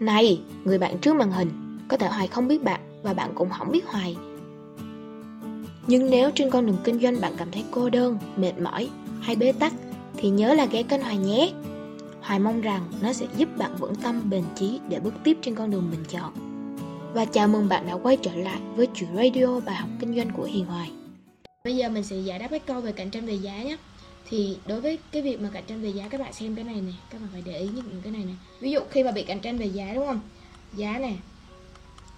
Này, người bạn trước màn hình, có thể Hoài không biết bạn và bạn cũng không biết Hoài. Nhưng nếu trên con đường kinh doanh bạn cảm thấy cô đơn, mệt mỏi hay bế tắc thì nhớ là ghé kênh Hoài nhé. Hoài mong rằng nó sẽ giúp bạn vững tâm bền chí để bước tiếp trên con đường mình chọn. Và chào mừng bạn đã quay trở lại với chuyện radio bài học kinh doanh của Hiền Hoài. Bây giờ mình sẽ giải đáp cái câu về cạnh tranh về giá nhé thì đối với cái việc mà cạnh tranh về giá, các bạn xem cái này này các bạn phải để ý những cái này này ví dụ khi mà bị cạnh tranh về giá, đúng không? Giá này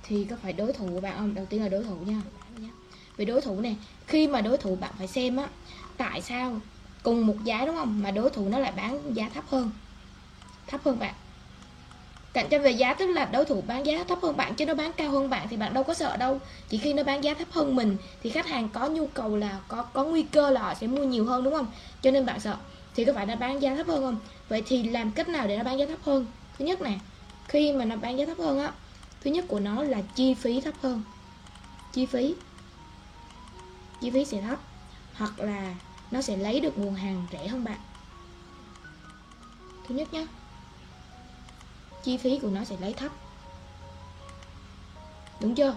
thì có phải đối thủ của bạn không? Đầu tiên là đối thủ nha. Về đối thủ này khi mà đối thủ bạn phải xem á, tại sao cùng một giá, đúng không? Mà đối thủ nó lại bán giá thấp hơn. Thấp hơn bạn cạnh tranh về giá, tức là đối thủ bán giá thấp hơn bạn, chứ nó bán cao hơn bạn thì bạn đâu có sợ đâu. Chỉ khi nó bán giá thấp hơn mình thì khách hàng có nhu cầu là có có nguy cơ là họ sẽ mua nhiều hơn, đúng không? Cho nên bạn sợ. Thì có phải nó bán giá thấp hơn không? Vậy thì làm cách nào để nó bán giá thấp hơn? Thứ nhất nè, khi mà nó bán giá thấp hơn á, thứ nhất của nó là chi phí thấp hơn. Chi phí. Chi phí sẽ thấp, hoặc là nó sẽ lấy được nguồn hàng rẻ hơn bạn. Thứ nhất nhé chi phí của nó sẽ lấy thấp. Đúng chưa?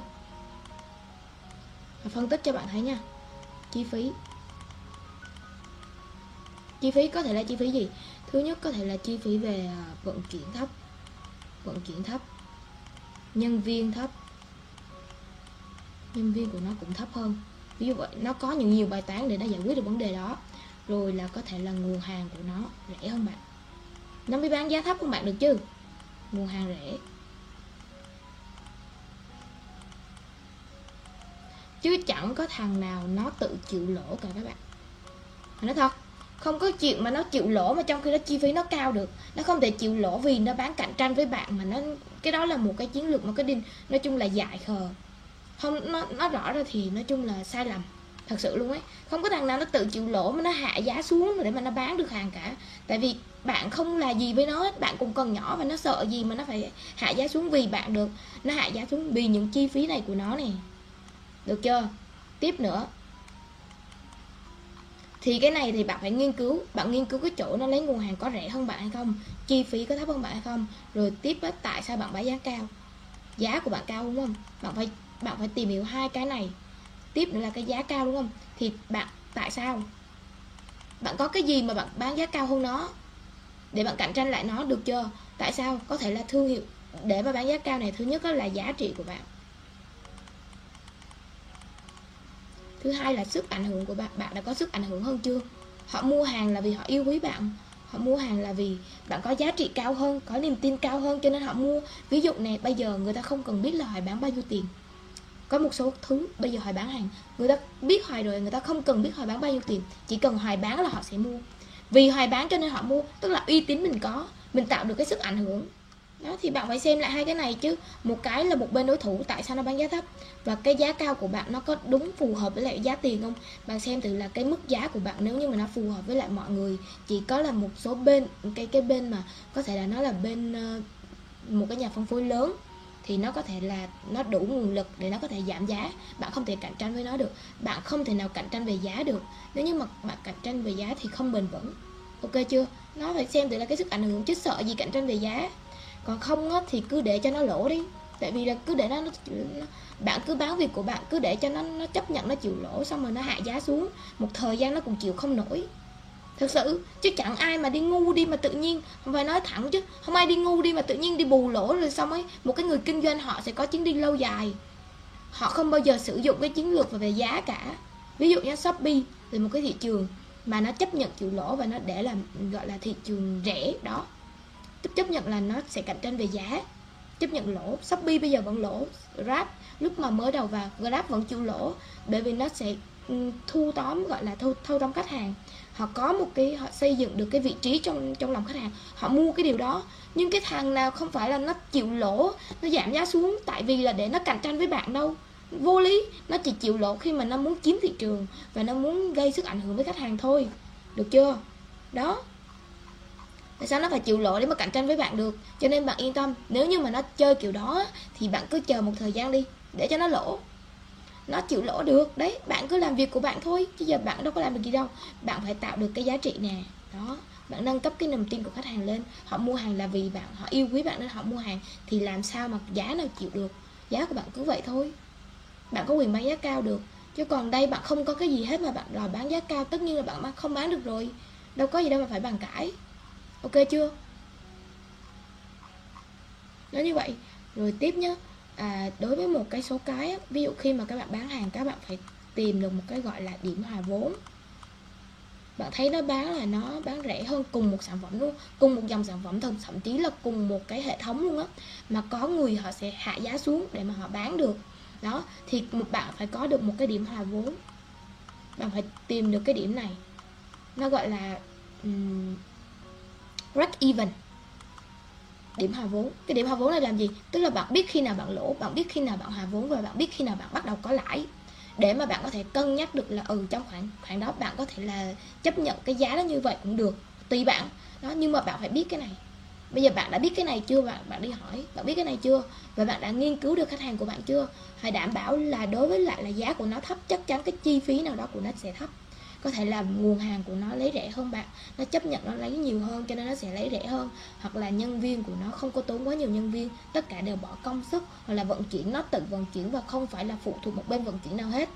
Phân tích cho bạn thấy nha. Chi phí. Chi phí có thể là chi phí gì? Thứ nhất có thể là chi phí về à, vận chuyển thấp. Vận chuyển thấp. Nhân viên thấp. Nhân viên của nó cũng thấp hơn. Ví dụ vậy, nó có những nhiều bài toán để nó giải quyết được vấn đề đó. Rồi là có thể là nguồn hàng của nó rẻ hơn bạn. Nó mới bán giá thấp của bạn được chứ mua hàng rẻ chứ chẳng có thằng nào nó tự chịu lỗ cả các bạn. Nói thật, không có chuyện mà nó chịu lỗ mà trong khi đó chi phí nó cao được. Nó không thể chịu lỗ vì nó bán cạnh tranh với bạn mà nó, cái đó là một cái chiến lược marketing, nói chung là dại khờ. Không, nó nó rõ ra thì nói chung là sai lầm thật sự luôn ấy. Không có thằng nào nó tự chịu lỗ mà nó hạ giá xuống để mà nó bán được hàng cả. Tại vì bạn không là gì với nó bạn cũng còn nhỏ và nó sợ gì mà nó phải hạ giá xuống vì bạn được. Nó hạ giá xuống vì những chi phí này của nó này được chưa? Tiếp nữa. Thì cái này thì bạn phải nghiên cứu. Bạn nghiên cứu cái chỗ nó lấy nguồn hàng có rẻ hơn bạn hay không? Chi phí có thấp hơn bạn hay không? Rồi tiếp đó, tại sao bạn bán giá cao? Giá của bạn cao đúng không? Bạn phải bạn phải tìm hiểu hai cái này tiếp nữa là cái giá cao, đúng không? Thì bạn, tại sao? Bạn có cái gì mà bạn bán giá cao hơn nó? Để bạn cạnh tranh lại nó được chưa? Tại sao? Có thể là thương hiệu. Để mà bán giá cao này, thứ nhất là giá trị của bạn. Thứ hai là sức ảnh hưởng của bạn. Bạn đã có sức ảnh hưởng hơn chưa? Họ mua hàng là vì họ yêu quý bạn. Họ mua hàng là vì bạn có giá trị cao hơn, có niềm tin cao hơn, cho nên họ mua. Ví dụ này, bây giờ người ta không cần biết là hỏi bán bao nhiêu tiền có một số thứ bây giờ hoài bán hàng, người ta biết hoài rồi, người ta không cần biết hoài bán bao nhiêu tiền, chỉ cần hoài bán là họ sẽ mua. Vì hoài bán cho nên họ mua, tức là uy tín mình có, mình tạo được cái sức ảnh hưởng. Đó, thì bạn phải xem lại hai cái này chứ. Một cái là một bên đối thủ, tại sao nó bán giá thấp? Và cái giá cao của bạn nó có đúng phù hợp với lại giá tiền không? Bạn xem thử là cái mức giá của bạn nếu như mà nó phù hợp với lại mọi người, chỉ có là một số bên, cái cái bên mà có thể là nó là bên ờ, một cái nhà phân phối lớn thì nó có thể là nó đủ nguồn lực để nó có thể giảm giá. Bạn không thể cạnh tranh với nó được. Bạn không thể nào cạnh tranh về giá được. Nếu như mà bạn cạnh tranh về giá thì không bền vững. Ok chưa? Nó phải xem từ là cái sức ảnh hưởng chứ sợ gì cạnh tranh về giá. Còn không á, thì cứ để cho nó lỗ đi. Tại vì là cứ để nó, nó, nó bạn cứ bán việc của bạn cứ để cho nó nó chấp nhận nó chịu lỗ xong rồi nó hạ giá xuống. Một thời gian nó cũng chịu không nổi thực sự, chứ chẳng ai mà đi ngu đi mà tự nhiên, không phải nói thẳng chứ, không ai đi ngu đi mà tự nhiên đi bù lỗ rồi xong ấy, một cái người kinh doanh họ sẽ có chuyến đi lâu dài. Họ không bao giờ sử dụng cái chiến lược về giá cả. Ví dụ như shopee là một cái thị trường mà nó chấp nhận chịu lỗ và nó để làm gọi là thị trường rẻ đó. Chấp chấp nhận là nó sẽ cạnh tranh về giá, chấp nhận lỗ. Shopee bây giờ vẫn lỗ, grab lúc mà mới đầu vào, grab vẫn chịu lỗ bởi vì nó sẽ thu tóm, gọi là thu, thâu tóm khách hàng. Họ có một cái, họ xây dựng được cái vị trí trong trong lòng khách hàng. Họ mua cái điều đó. Nhưng cái thằng nào không phải là nó chịu lỗ, nó giảm giá xuống, tại vì là để nó cạnh tranh với bạn đâu. Vô lý. Nó chỉ chịu lỗ khi mà nó muốn chiếm thị trường và nó muốn gây sức ảnh hưởng với khách hàng thôi. Được chưa? Đó. Tại sao nó phải chịu lỗ để mà cạnh tranh với bạn được? Cho nên bạn yên tâm. Nếu như mà nó chơi kiểu đó thì bạn cứ chờ một thời gian đi, để cho nó lỗ nó chịu lỗ được. Đấy, bạn cứ làm việc của bạn thôi, chứ giờ bạn đâu có làm được gì đâu. Bạn phải tạo được cái giá trị nè. Đó, bạn nâng cấp cái niềm tin của khách hàng lên. Họ mua hàng là vì bạn, họ yêu quý bạn nên họ mua hàng. Thì làm sao mà giá nào chịu được? Giá của bạn cứ vậy thôi. Bạn có quyền bán giá cao được. Chứ còn đây bạn không có cái gì hết mà bạn đòi bán giá cao, tất nhiên là bạn không bán được rồi. Đâu có gì đâu mà phải bàn cãi. Ok chưa? Nó như vậy. Rồi tiếp nhá à, đối với một cái số cái ví dụ khi mà các bạn bán hàng các bạn phải tìm được một cái gọi là điểm hòa vốn. Bạn thấy nó bán là nó bán rẻ hơn cùng một sản phẩm luôn cùng một dòng sản phẩm thậm thậm chí là cùng một cái hệ thống luôn á mà có người họ sẽ hạ giá xuống để mà họ bán được. Đó thì một bạn phải có được một cái điểm hòa vốn. Bạn phải tìm được cái điểm này. Nó gọi là um, break even điểm hòa vốn. Cái điểm hòa vốn này làm gì? Tức là bạn biết khi nào bạn lỗ, bạn biết khi nào bạn hòa vốn và bạn biết khi nào bạn bắt đầu có lãi. Để mà bạn có thể cân nhắc được là ừ trong khoảng khoảng đó bạn có thể là chấp nhận cái giá đó như vậy cũng được, tùy bạn. Đó, nhưng mà bạn phải biết cái này. Bây giờ bạn đã biết cái này chưa? Bạn bạn đi hỏi, bạn biết cái này chưa? Và bạn đã nghiên cứu được khách hàng của bạn chưa? Phải đảm bảo là đối với lại là giá của nó thấp, chắc chắn cái chi phí nào đó của nó sẽ thấp có thể là nguồn hàng của nó lấy rẻ hơn bạn. Nó chấp nhận nó lấy nhiều hơn cho nên nó sẽ lấy rẻ hơn. Hoặc là nhân viên của nó không có tốn quá nhiều nhân viên, tất cả đều bỏ công sức hoặc là vận chuyển, nó tự vận chuyển và không phải là phụ thuộc một bên vận chuyển nào hết.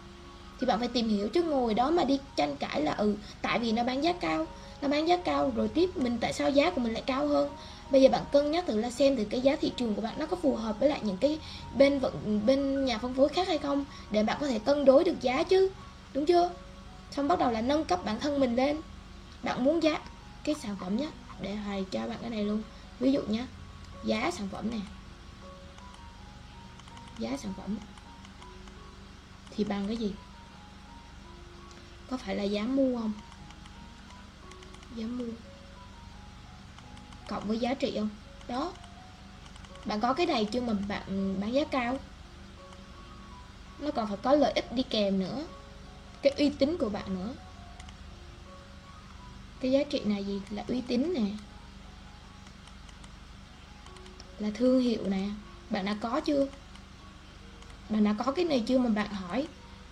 Thì bạn phải tìm hiểu chứ, ngồi đó mà đi tranh cãi là ừ tại vì nó bán giá cao, nó bán giá cao rồi tiếp mình tại sao giá của mình lại cao hơn? Bây giờ bạn cân nhắc thử là xem từ cái giá thị trường của bạn nó có phù hợp với lại những cái bên vận, bên nhà phân phối khác hay không để bạn có thể cân đối được giá chứ, đúng chưa? Xong bắt đầu là nâng cấp bản thân mình lên. Bạn muốn giá cái sản phẩm nhé để thầy cho bạn cái này luôn. Ví dụ nhé giá sản phẩm này, giá sản phẩm. Thì bằng cái gì? Có phải là giá mua không? Giá mua. Cộng với giá trị không? Đó. Bạn có cái này chưa mà bạn bán giá cao? Nó còn phải có lợi ích đi kèm nữa cái uy tín của bạn nữa. Cái giá trị này gì? Là uy tín nè. Là thương hiệu nè. Bạn đã có chưa? Bạn đã có cái này chưa mà bạn hỏi?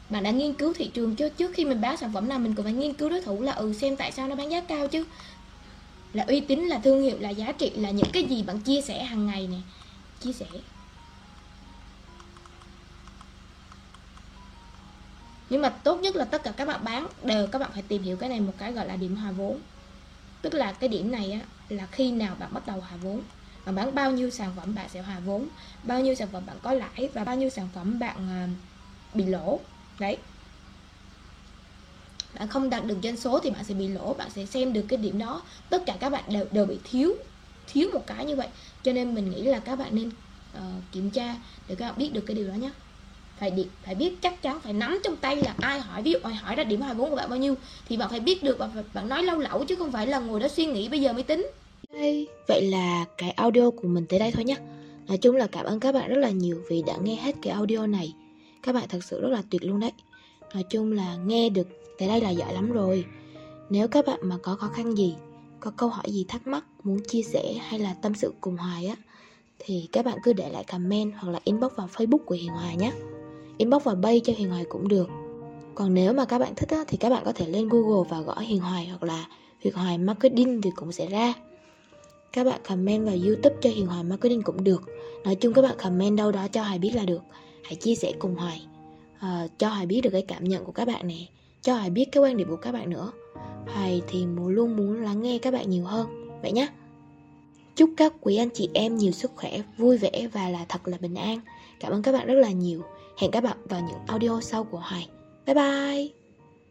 Bạn đã nghiên cứu thị trường chưa? Trước khi mình bán sản phẩm nào, mình cũng phải nghiên cứu đối thủ là ừ xem tại sao nó bán giá cao chứ. Là uy tín, là thương hiệu, là giá trị, là những cái gì bạn chia sẻ hàng ngày nè. Chia sẻ. Nhưng mà tốt nhất là tất cả các bạn bán đều các bạn phải tìm hiểu cái này một cái gọi là điểm hòa vốn. Tức là cái điểm này á là khi nào bạn bắt đầu hòa vốn. Bạn bán bao nhiêu sản phẩm bạn sẽ hòa vốn bao nhiêu sản phẩm bạn có lãi và bao nhiêu sản phẩm bạn à, bị lỗ. Đấy. Bạn không đạt được doanh số thì bạn sẽ bị lỗ bạn sẽ xem được cái điểm đó. Tất cả các bạn đều đều bị thiếu thiếu một cái như vậy. Cho nên mình nghĩ là các bạn nên uh, kiểm tra để các bạn biết được cái điều đó nhé phải đi, phải biết chắc chắn phải nắm trong tay là ai hỏi ví dụ ai hỏi ra điểm hòa vốn của bạn bao nhiêu thì bạn phải biết được và bạn nói lâu lẩu chứ không phải là ngồi đó suy nghĩ bây giờ mới tính. Đây. Vậy là cái audio của mình tới đây thôi nhé nói chung là cảm ơn các bạn rất là nhiều vì đã nghe hết cái audio này. Các bạn thật sự rất là tuyệt luôn đấy. Nói chung là nghe được tới đây là giỏi lắm rồi. Nếu các bạn mà có khó khăn gì có câu hỏi gì thắc mắc muốn chia sẻ hay là tâm sự cùng hoài á thì các bạn cứ để lại comment hoặc là inbox vào facebook của hiền hoài nhé inbox vào bay cho hiền hoài cũng được. Còn nếu mà các bạn thích á, thì các bạn có thể lên google và gõ hiền hoài hoặc là hiền hoài marketing thì cũng sẽ ra. Các bạn comment vào youtube cho hiền hoài marketing cũng được. Nói chung các bạn comment đâu đó cho hoài biết là được. Hãy chia sẻ cùng hoài à, cho hoài biết được cái cảm nhận của các bạn nè cho hoài biết cái quan điểm của các bạn nữa. Hoài thì luôn muốn lắng nghe các bạn nhiều hơn. Vậy nhé chúc các quý anh chị em nhiều sức khỏe vui vẻ và là thật là bình an. Cảm ơn các bạn rất là nhiều hẹn các bạn vào những audio sau của hoài. Bye bye!